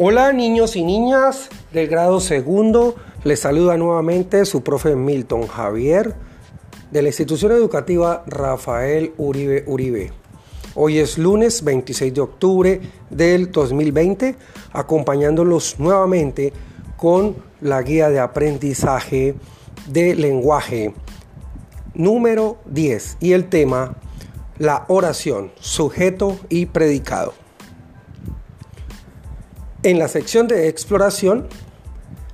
Hola niños y niñas del grado segundo, les saluda nuevamente su profe Milton Javier de la institución educativa Rafael Uribe Uribe. Hoy es lunes 26 de octubre del 2020, acompañándolos nuevamente con la guía de aprendizaje de lenguaje número 10 y el tema la oración, sujeto y predicado. En la sección de exploración,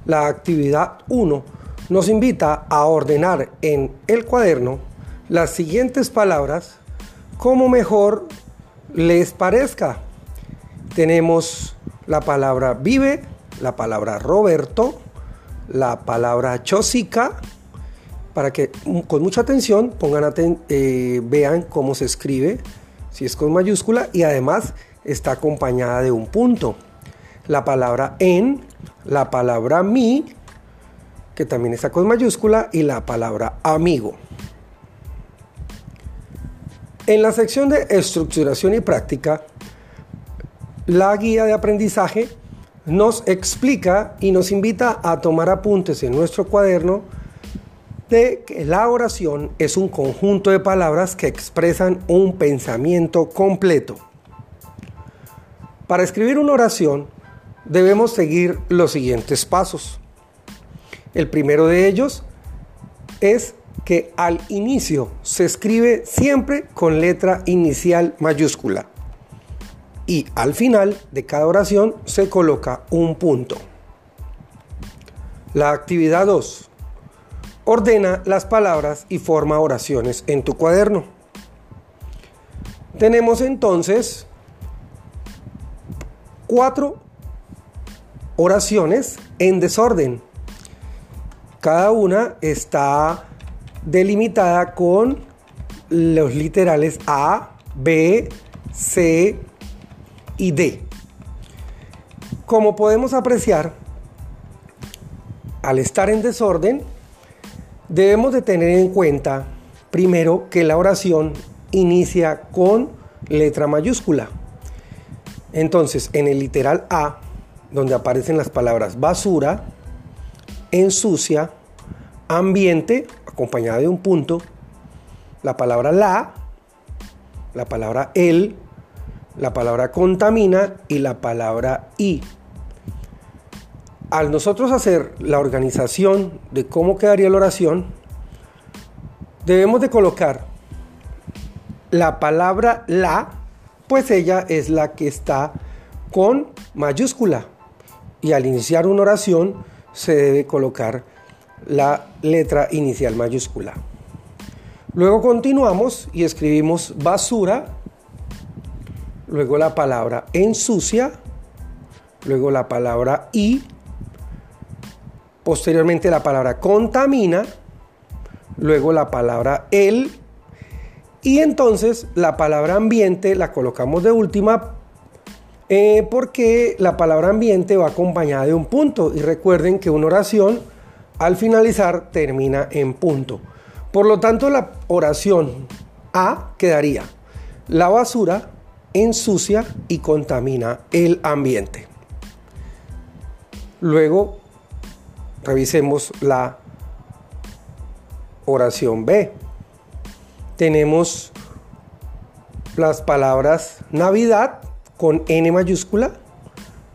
la actividad 1 nos invita a ordenar en el cuaderno las siguientes palabras como mejor les parezca. Tenemos la palabra vive, la palabra Roberto, la palabra Chosica, para que con mucha atención pongan eh, vean cómo se escribe, si es con mayúscula y además está acompañada de un punto la palabra en, la palabra mi, que también está con mayúscula, y la palabra amigo. En la sección de estructuración y práctica, la guía de aprendizaje nos explica y nos invita a tomar apuntes en nuestro cuaderno de que la oración es un conjunto de palabras que expresan un pensamiento completo. Para escribir una oración debemos seguir los siguientes pasos. El primero de ellos es que al inicio se escribe siempre con letra inicial mayúscula y al final de cada oración se coloca un punto. La actividad 2. Ordena las palabras y forma oraciones en tu cuaderno. Tenemos entonces cuatro oraciones en desorden. Cada una está delimitada con los literales A, B, C y D. Como podemos apreciar, al estar en desorden, debemos de tener en cuenta primero que la oración inicia con letra mayúscula. Entonces, en el literal A donde aparecen las palabras basura, ensucia, ambiente, acompañada de un punto, la palabra la, la palabra el, la palabra contamina y la palabra y. Al nosotros hacer la organización de cómo quedaría la oración, debemos de colocar la palabra la, pues ella es la que está con mayúscula y al iniciar una oración se debe colocar la letra inicial mayúscula. Luego continuamos y escribimos basura, luego la palabra ensucia, luego la palabra y, posteriormente la palabra contamina, luego la palabra el y entonces la palabra ambiente la colocamos de última eh, porque la palabra ambiente va acompañada de un punto y recuerden que una oración al finalizar termina en punto. Por lo tanto, la oración A quedaría, la basura ensucia y contamina el ambiente. Luego, revisemos la oración B. Tenemos las palabras Navidad, con N mayúscula,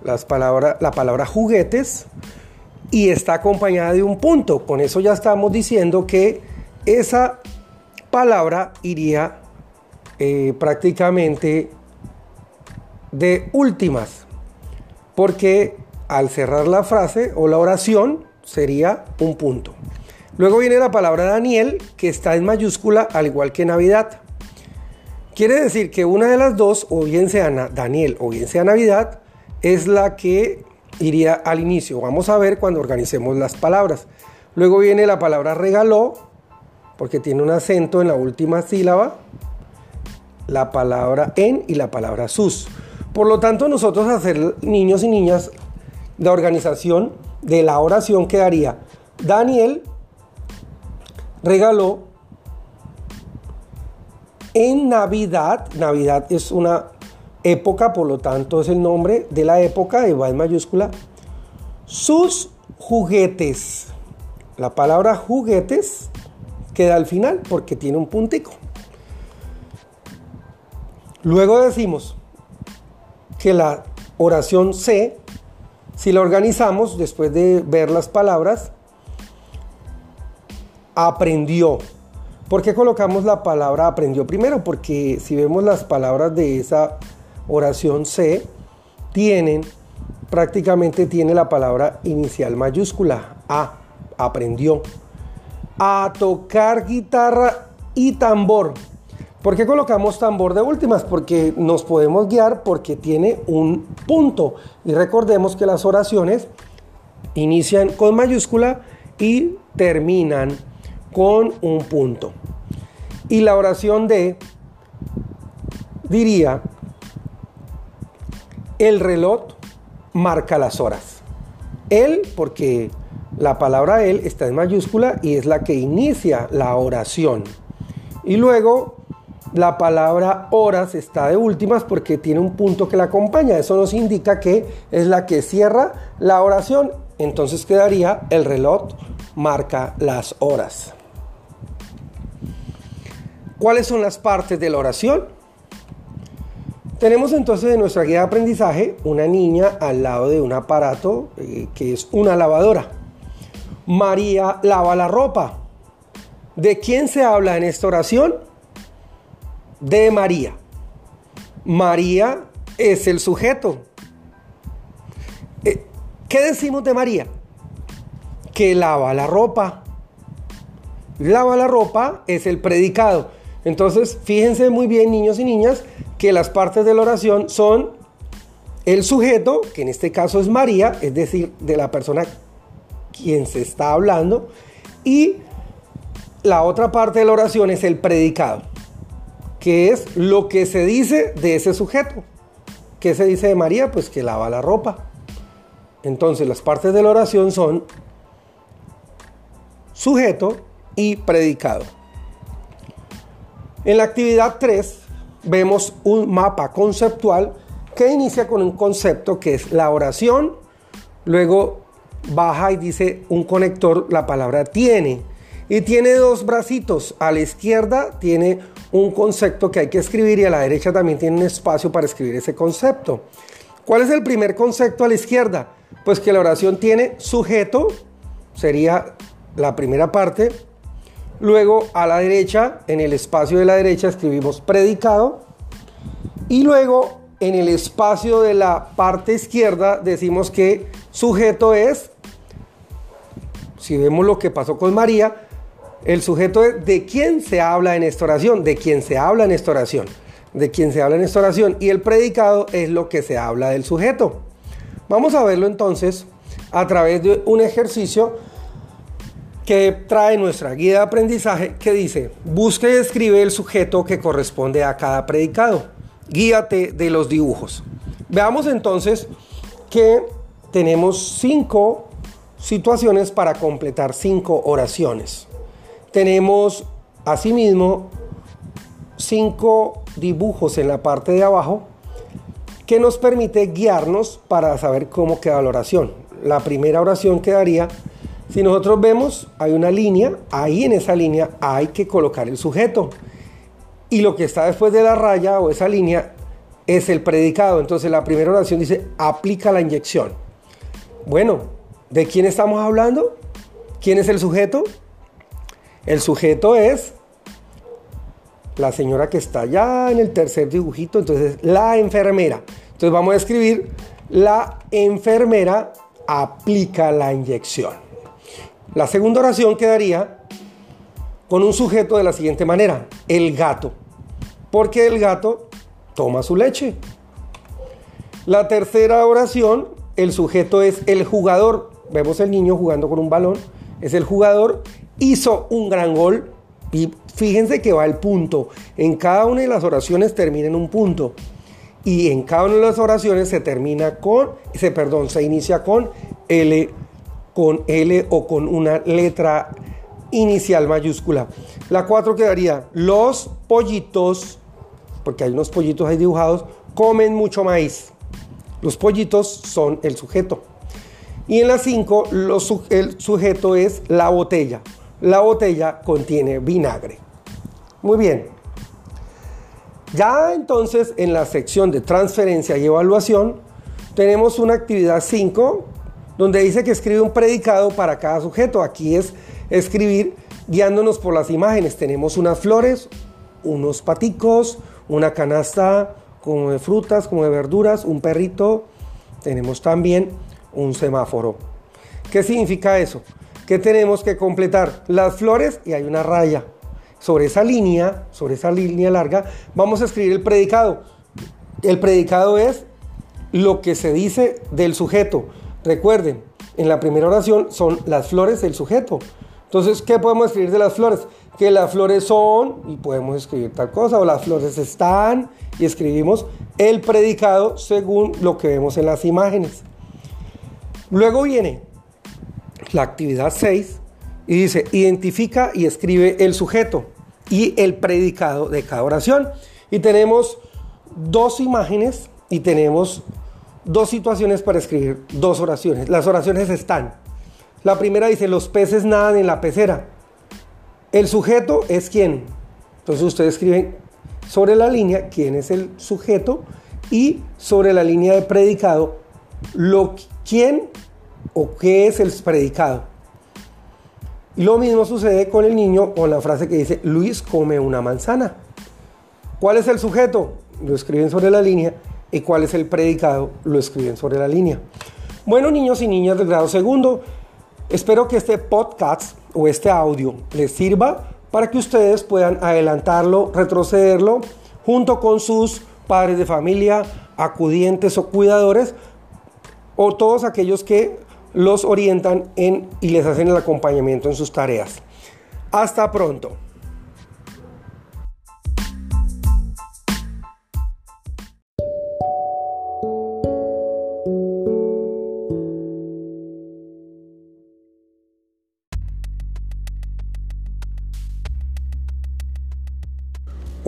las la palabra juguetes, y está acompañada de un punto. Con eso ya estamos diciendo que esa palabra iría eh, prácticamente de últimas, porque al cerrar la frase o la oración sería un punto. Luego viene la palabra Daniel, que está en mayúscula, al igual que Navidad. Quiere decir que una de las dos, o bien sea Daniel o bien sea Navidad, es la que iría al inicio. Vamos a ver cuando organicemos las palabras. Luego viene la palabra regaló, porque tiene un acento en la última sílaba, la palabra en y la palabra sus. Por lo tanto, nosotros hacer niños y niñas, la organización de la oración quedaría Daniel regaló en Navidad, Navidad es una época, por lo tanto es el nombre de la época, y va en mayúscula. Sus juguetes. La palabra juguetes queda al final porque tiene un puntico. Luego decimos que la oración C, si la organizamos después de ver las palabras, aprendió. ¿Por qué colocamos la palabra aprendió primero? Porque si vemos las palabras de esa oración C, tienen, prácticamente tiene la palabra inicial mayúscula, A, aprendió. A tocar guitarra y tambor. ¿Por qué colocamos tambor de últimas? Porque nos podemos guiar porque tiene un punto. Y recordemos que las oraciones inician con mayúscula y terminan con un punto. Y la oración de diría, el reloj marca las horas. Él, porque la palabra él está en mayúscula y es la que inicia la oración. Y luego la palabra horas está de últimas porque tiene un punto que la acompaña. Eso nos indica que es la que cierra la oración. Entonces quedaría el reloj marca las horas. ¿Cuáles son las partes de la oración? Tenemos entonces en nuestra guía de aprendizaje una niña al lado de un aparato eh, que es una lavadora. María lava la ropa. ¿De quién se habla en esta oración? De María. María es el sujeto. Eh, ¿Qué decimos de María? Que lava la ropa. Lava la ropa es el predicado. Entonces, fíjense muy bien, niños y niñas, que las partes de la oración son el sujeto, que en este caso es María, es decir, de la persona quien se está hablando, y la otra parte de la oración es el predicado, que es lo que se dice de ese sujeto. ¿Qué se dice de María? Pues que lava la ropa. Entonces las partes de la oración son sujeto y predicado. En la actividad 3 vemos un mapa conceptual que inicia con un concepto que es la oración, luego baja y dice un conector, la palabra tiene, y tiene dos bracitos, a la izquierda tiene un concepto que hay que escribir y a la derecha también tiene un espacio para escribir ese concepto. ¿Cuál es el primer concepto a la izquierda? Pues que la oración tiene sujeto, sería la primera parte, Luego a la derecha, en el espacio de la derecha escribimos predicado. Y luego en el espacio de la parte izquierda decimos que sujeto es, si vemos lo que pasó con María, el sujeto es de quién se habla en esta oración, de quién se habla en esta oración, de quién se habla en esta oración. Y el predicado es lo que se habla del sujeto. Vamos a verlo entonces a través de un ejercicio que trae nuestra guía de aprendizaje que dice, busca y escribe el sujeto que corresponde a cada predicado. Guíate de los dibujos. Veamos entonces que tenemos cinco situaciones para completar cinco oraciones. Tenemos asimismo cinco dibujos en la parte de abajo que nos permite guiarnos para saber cómo queda la oración. La primera oración quedaría si nosotros vemos, hay una línea, ahí en esa línea hay que colocar el sujeto. Y lo que está después de la raya o esa línea es el predicado. Entonces la primera oración dice, aplica la inyección. Bueno, ¿de quién estamos hablando? ¿Quién es el sujeto? El sujeto es la señora que está allá en el tercer dibujito, entonces la enfermera. Entonces vamos a escribir, la enfermera aplica la inyección. La segunda oración quedaría con un sujeto de la siguiente manera, el gato, porque el gato toma su leche. La tercera oración, el sujeto es el jugador. Vemos el niño jugando con un balón, es el jugador, hizo un gran gol y fíjense que va el punto. En cada una de las oraciones termina en un punto. Y en cada una de las oraciones se termina con, se, perdón, se inicia con L con L o con una letra inicial mayúscula. La 4 quedaría los pollitos, porque hay unos pollitos ahí dibujados, comen mucho maíz. Los pollitos son el sujeto. Y en la 5 el sujeto es la botella. La botella contiene vinagre. Muy bien. Ya entonces en la sección de transferencia y evaluación tenemos una actividad 5 donde dice que escribe un predicado para cada sujeto. Aquí es escribir guiándonos por las imágenes. Tenemos unas flores, unos paticos, una canasta como de frutas, como de verduras, un perrito. Tenemos también un semáforo. ¿Qué significa eso? Que tenemos que completar las flores y hay una raya. Sobre esa línea, sobre esa línea larga, vamos a escribir el predicado. El predicado es lo que se dice del sujeto. Recuerden, en la primera oración son las flores del sujeto. Entonces, ¿qué podemos escribir de las flores? Que las flores son, y podemos escribir tal cosa, o las flores están, y escribimos el predicado según lo que vemos en las imágenes. Luego viene la actividad 6 y dice, identifica y escribe el sujeto y el predicado de cada oración. Y tenemos dos imágenes y tenemos dos situaciones para escribir dos oraciones. Las oraciones están. La primera dice, los peces nadan en la pecera. El sujeto es quién. Entonces ustedes escriben sobre la línea quién es el sujeto y sobre la línea de predicado lo quién o qué es el predicado. Y lo mismo sucede con el niño con la frase que dice Luis come una manzana. ¿Cuál es el sujeto? Lo escriben sobre la línea y cuál es el predicado, lo escriben sobre la línea. Bueno, niños y niñas del grado segundo, espero que este podcast o este audio les sirva para que ustedes puedan adelantarlo, retrocederlo, junto con sus padres de familia, acudientes o cuidadores, o todos aquellos que los orientan en y les hacen el acompañamiento en sus tareas. Hasta pronto.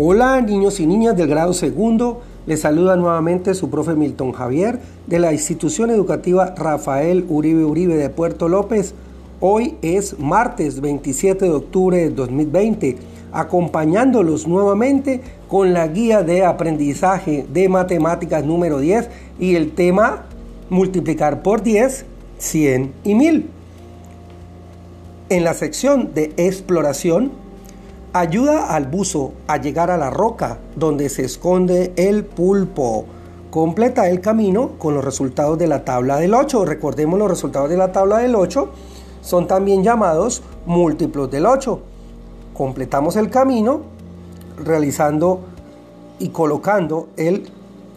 Hola niños y niñas del grado segundo, les saluda nuevamente su profe Milton Javier de la institución educativa Rafael Uribe Uribe de Puerto López. Hoy es martes 27 de octubre de 2020, acompañándolos nuevamente con la guía de aprendizaje de matemáticas número 10 y el tema multiplicar por 10, 100 y 1000. En la sección de exploración Ayuda al buzo a llegar a la roca donde se esconde el pulpo. Completa el camino con los resultados de la tabla del 8. Recordemos los resultados de la tabla del 8 son también llamados múltiplos del 8. Completamos el camino realizando y colocando el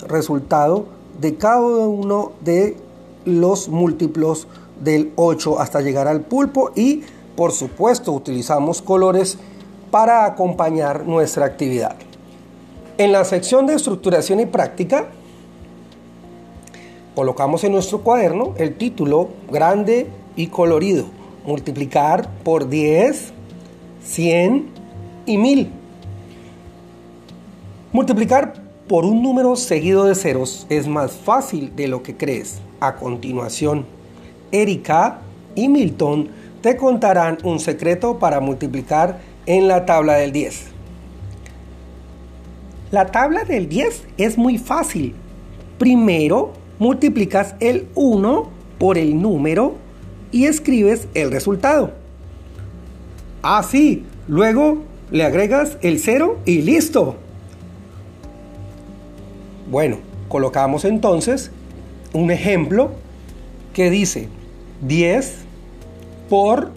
resultado de cada uno de los múltiplos del 8 hasta llegar al pulpo y por supuesto utilizamos colores para acompañar nuestra actividad. En la sección de estructuración y práctica, colocamos en nuestro cuaderno el título grande y colorido, multiplicar por 10, 100 y 1000. Multiplicar por un número seguido de ceros es más fácil de lo que crees. A continuación, Erika y Milton te contarán un secreto para multiplicar en la tabla del 10. La tabla del 10 es muy fácil. Primero multiplicas el 1 por el número y escribes el resultado. Así, luego le agregas el 0 y listo. Bueno, colocamos entonces un ejemplo que dice 10 por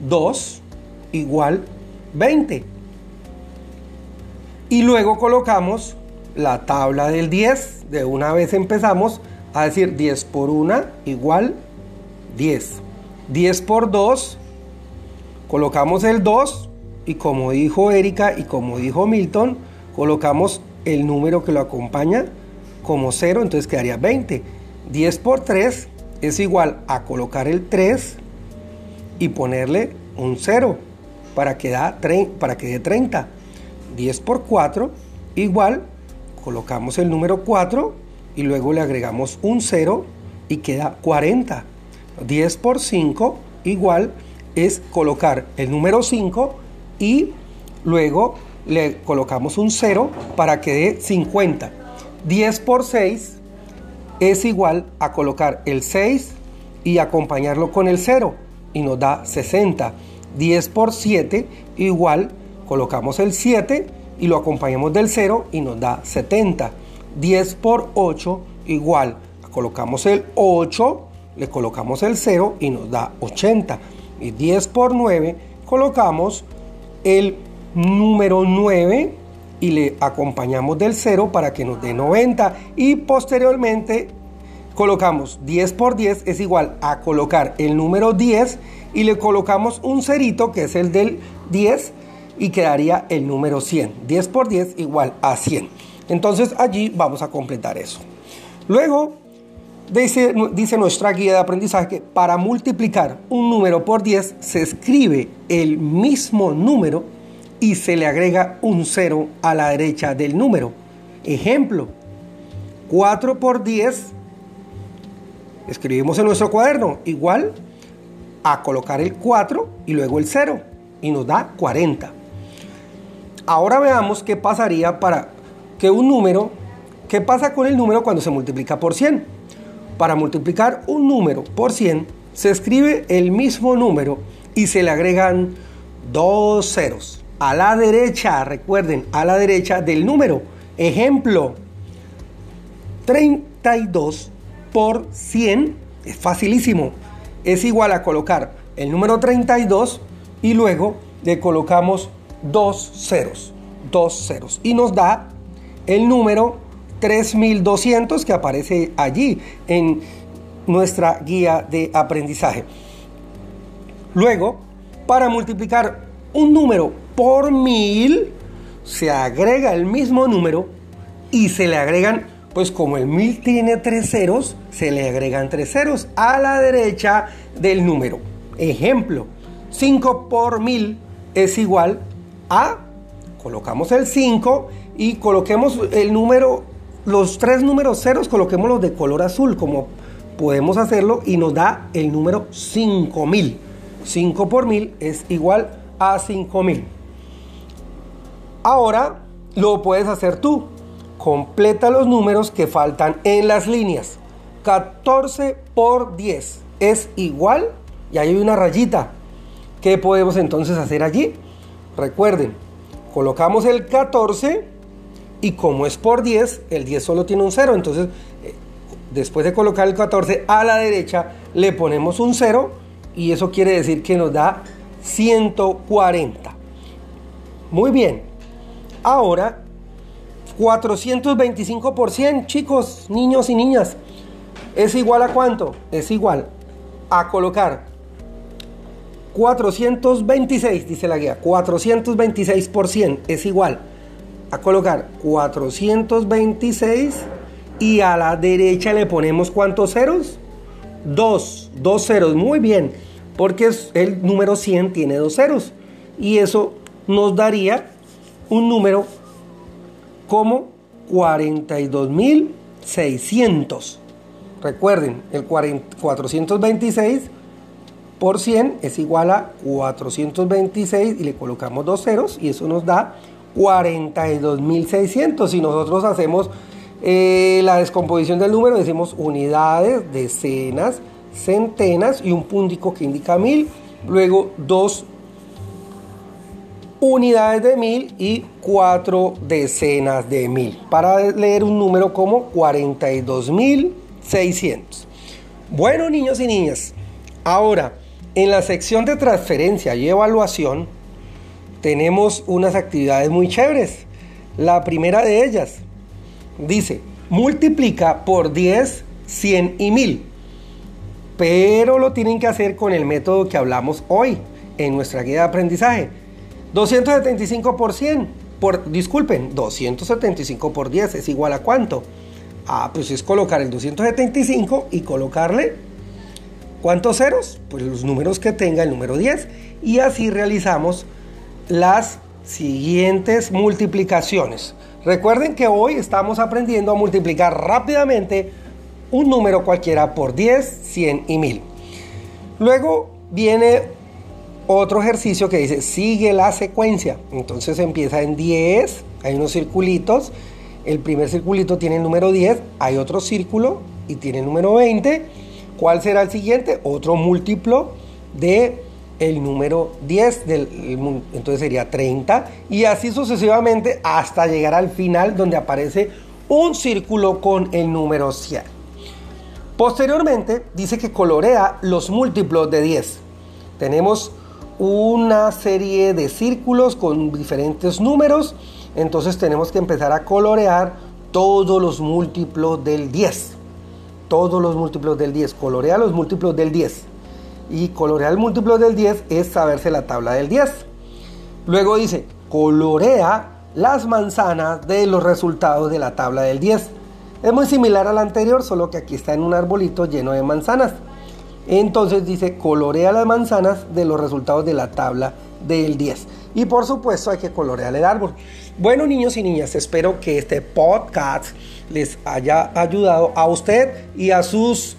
2 igual 20. Y luego colocamos la tabla del 10. De una vez empezamos a decir 10 por 1 igual 10. 10 por 2, colocamos el 2 y como dijo Erika y como dijo Milton, colocamos el número que lo acompaña como 0, entonces quedaría 20. 10 por 3 es igual a colocar el 3 y ponerle un 0 para que, da para que dé 30. 10 por 4 igual colocamos el número 4 y luego le agregamos un 0 y queda 40. 10 por 5 igual es colocar el número 5 y luego le colocamos un 0 para que dé 50. 10 por 6 es igual a colocar el 6 y acompañarlo con el 0 y nos da 60. 10 por 7 igual colocamos el 7 y lo acompañamos del 0 y nos da 70. 10 por 8 igual colocamos el 8, le colocamos el 0 y nos da 80. Y 10 por 9 colocamos el número 9 y le acompañamos del 0 para que nos dé 90 y posteriormente colocamos 10 por 10 es igual a colocar el número 10 y le colocamos un cerito que es el del 10 y quedaría el número 100. 10 por 10 igual a 100. Entonces allí vamos a completar eso. Luego dice, dice nuestra guía de aprendizaje que para multiplicar un número por 10 se escribe el mismo número y se le agrega un 0 a la derecha del número. Ejemplo, 4 por 10, escribimos en nuestro cuaderno, igual a colocar el 4 y luego el 0 y nos da 40. Ahora veamos qué pasaría para que un número, qué pasa con el número cuando se multiplica por 100. Para multiplicar un número por 100 se escribe el mismo número y se le agregan dos ceros a la derecha, recuerden, a la derecha del número. Ejemplo, 32 por 100, es facilísimo, es igual a colocar el número 32 y luego le colocamos dos ceros, dos ceros y nos da el número 3200 que aparece allí en nuestra guía de aprendizaje. Luego, para multiplicar un número por mil, se agrega el mismo número y se le agregan, pues como el mil tiene tres ceros, se le agregan tres ceros a la derecha del número. Ejemplo, 5 por mil es igual a, colocamos el 5 y coloquemos el número, los tres números ceros, coloquémoslos de color azul, como podemos hacerlo, y nos da el número 5000. 5 por mil es igual a 5000. Ahora lo puedes hacer tú. Completa los números que faltan en las líneas. 14 por 10 es igual, y ahí hay una rayita. ¿Qué podemos entonces hacer allí? Recuerden, colocamos el 14 y como es por 10, el 10 solo tiene un 0. Entonces, eh, después de colocar el 14 a la derecha, le ponemos un 0 y eso quiere decir que nos da 140. Muy bien. Ahora, 425 por 100, chicos, niños y niñas, ¿es igual a cuánto? Es igual a colocar 426, dice la guía, 426 por 100 es igual a colocar 426 y a la derecha le ponemos cuántos ceros? Dos, dos ceros, muy bien, porque el número 100 tiene dos ceros y eso nos daría un número como 42.600. Recuerden, el 426 por 100 es igual a 426 y le colocamos dos ceros y eso nos da 42.600. Si nosotros hacemos eh, la descomposición del número, decimos unidades, decenas, centenas y un puntico que indica mil. Luego dos unidades de mil y cuatro decenas de mil para leer un número como 42.600. Bueno, niños y niñas, ahora en la sección de transferencia y evaluación tenemos unas actividades muy chéveres. La primera de ellas dice, multiplica por 10, 100 y 1000. Pero lo tienen que hacer con el método que hablamos hoy en nuestra guía de aprendizaje 275 por 100, por, disculpen, 275 por 10 es igual a cuánto? Ah, pues es colocar el 275 y colocarle ¿cuántos ceros? Pues los números que tenga el número 10 y así realizamos las siguientes multiplicaciones. Recuerden que hoy estamos aprendiendo a multiplicar rápidamente un número cualquiera por 10, 100 y 1000. Luego viene otro ejercicio que dice sigue la secuencia. Entonces empieza en 10, hay unos circulitos. El primer circulito tiene el número 10, hay otro círculo y tiene el número 20. ¿Cuál será el siguiente? Otro múltiplo de el número 10, del, entonces sería 30, y así sucesivamente hasta llegar al final donde aparece un círculo con el número 100. Posteriormente dice que colorea los múltiplos de 10. Tenemos una serie de círculos con diferentes números, entonces tenemos que empezar a colorear todos los múltiplos del 10. Todos los múltiplos del 10. Colorea los múltiplos del 10 y colorear el múltiplo del 10 es saberse la tabla del 10. Luego dice, colorea las manzanas de los resultados de la tabla del 10. Es muy similar al anterior, solo que aquí está en un arbolito lleno de manzanas. Entonces dice, colorea las manzanas de los resultados de la tabla del 10. Y por supuesto hay que colorear el árbol. Bueno, niños y niñas, espero que este podcast les haya ayudado a usted y a sus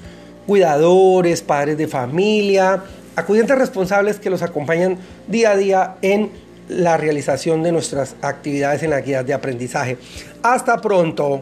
cuidadores, padres de familia, acudientes responsables que los acompañan día a día en la realización de nuestras actividades en la guía de aprendizaje. Hasta pronto.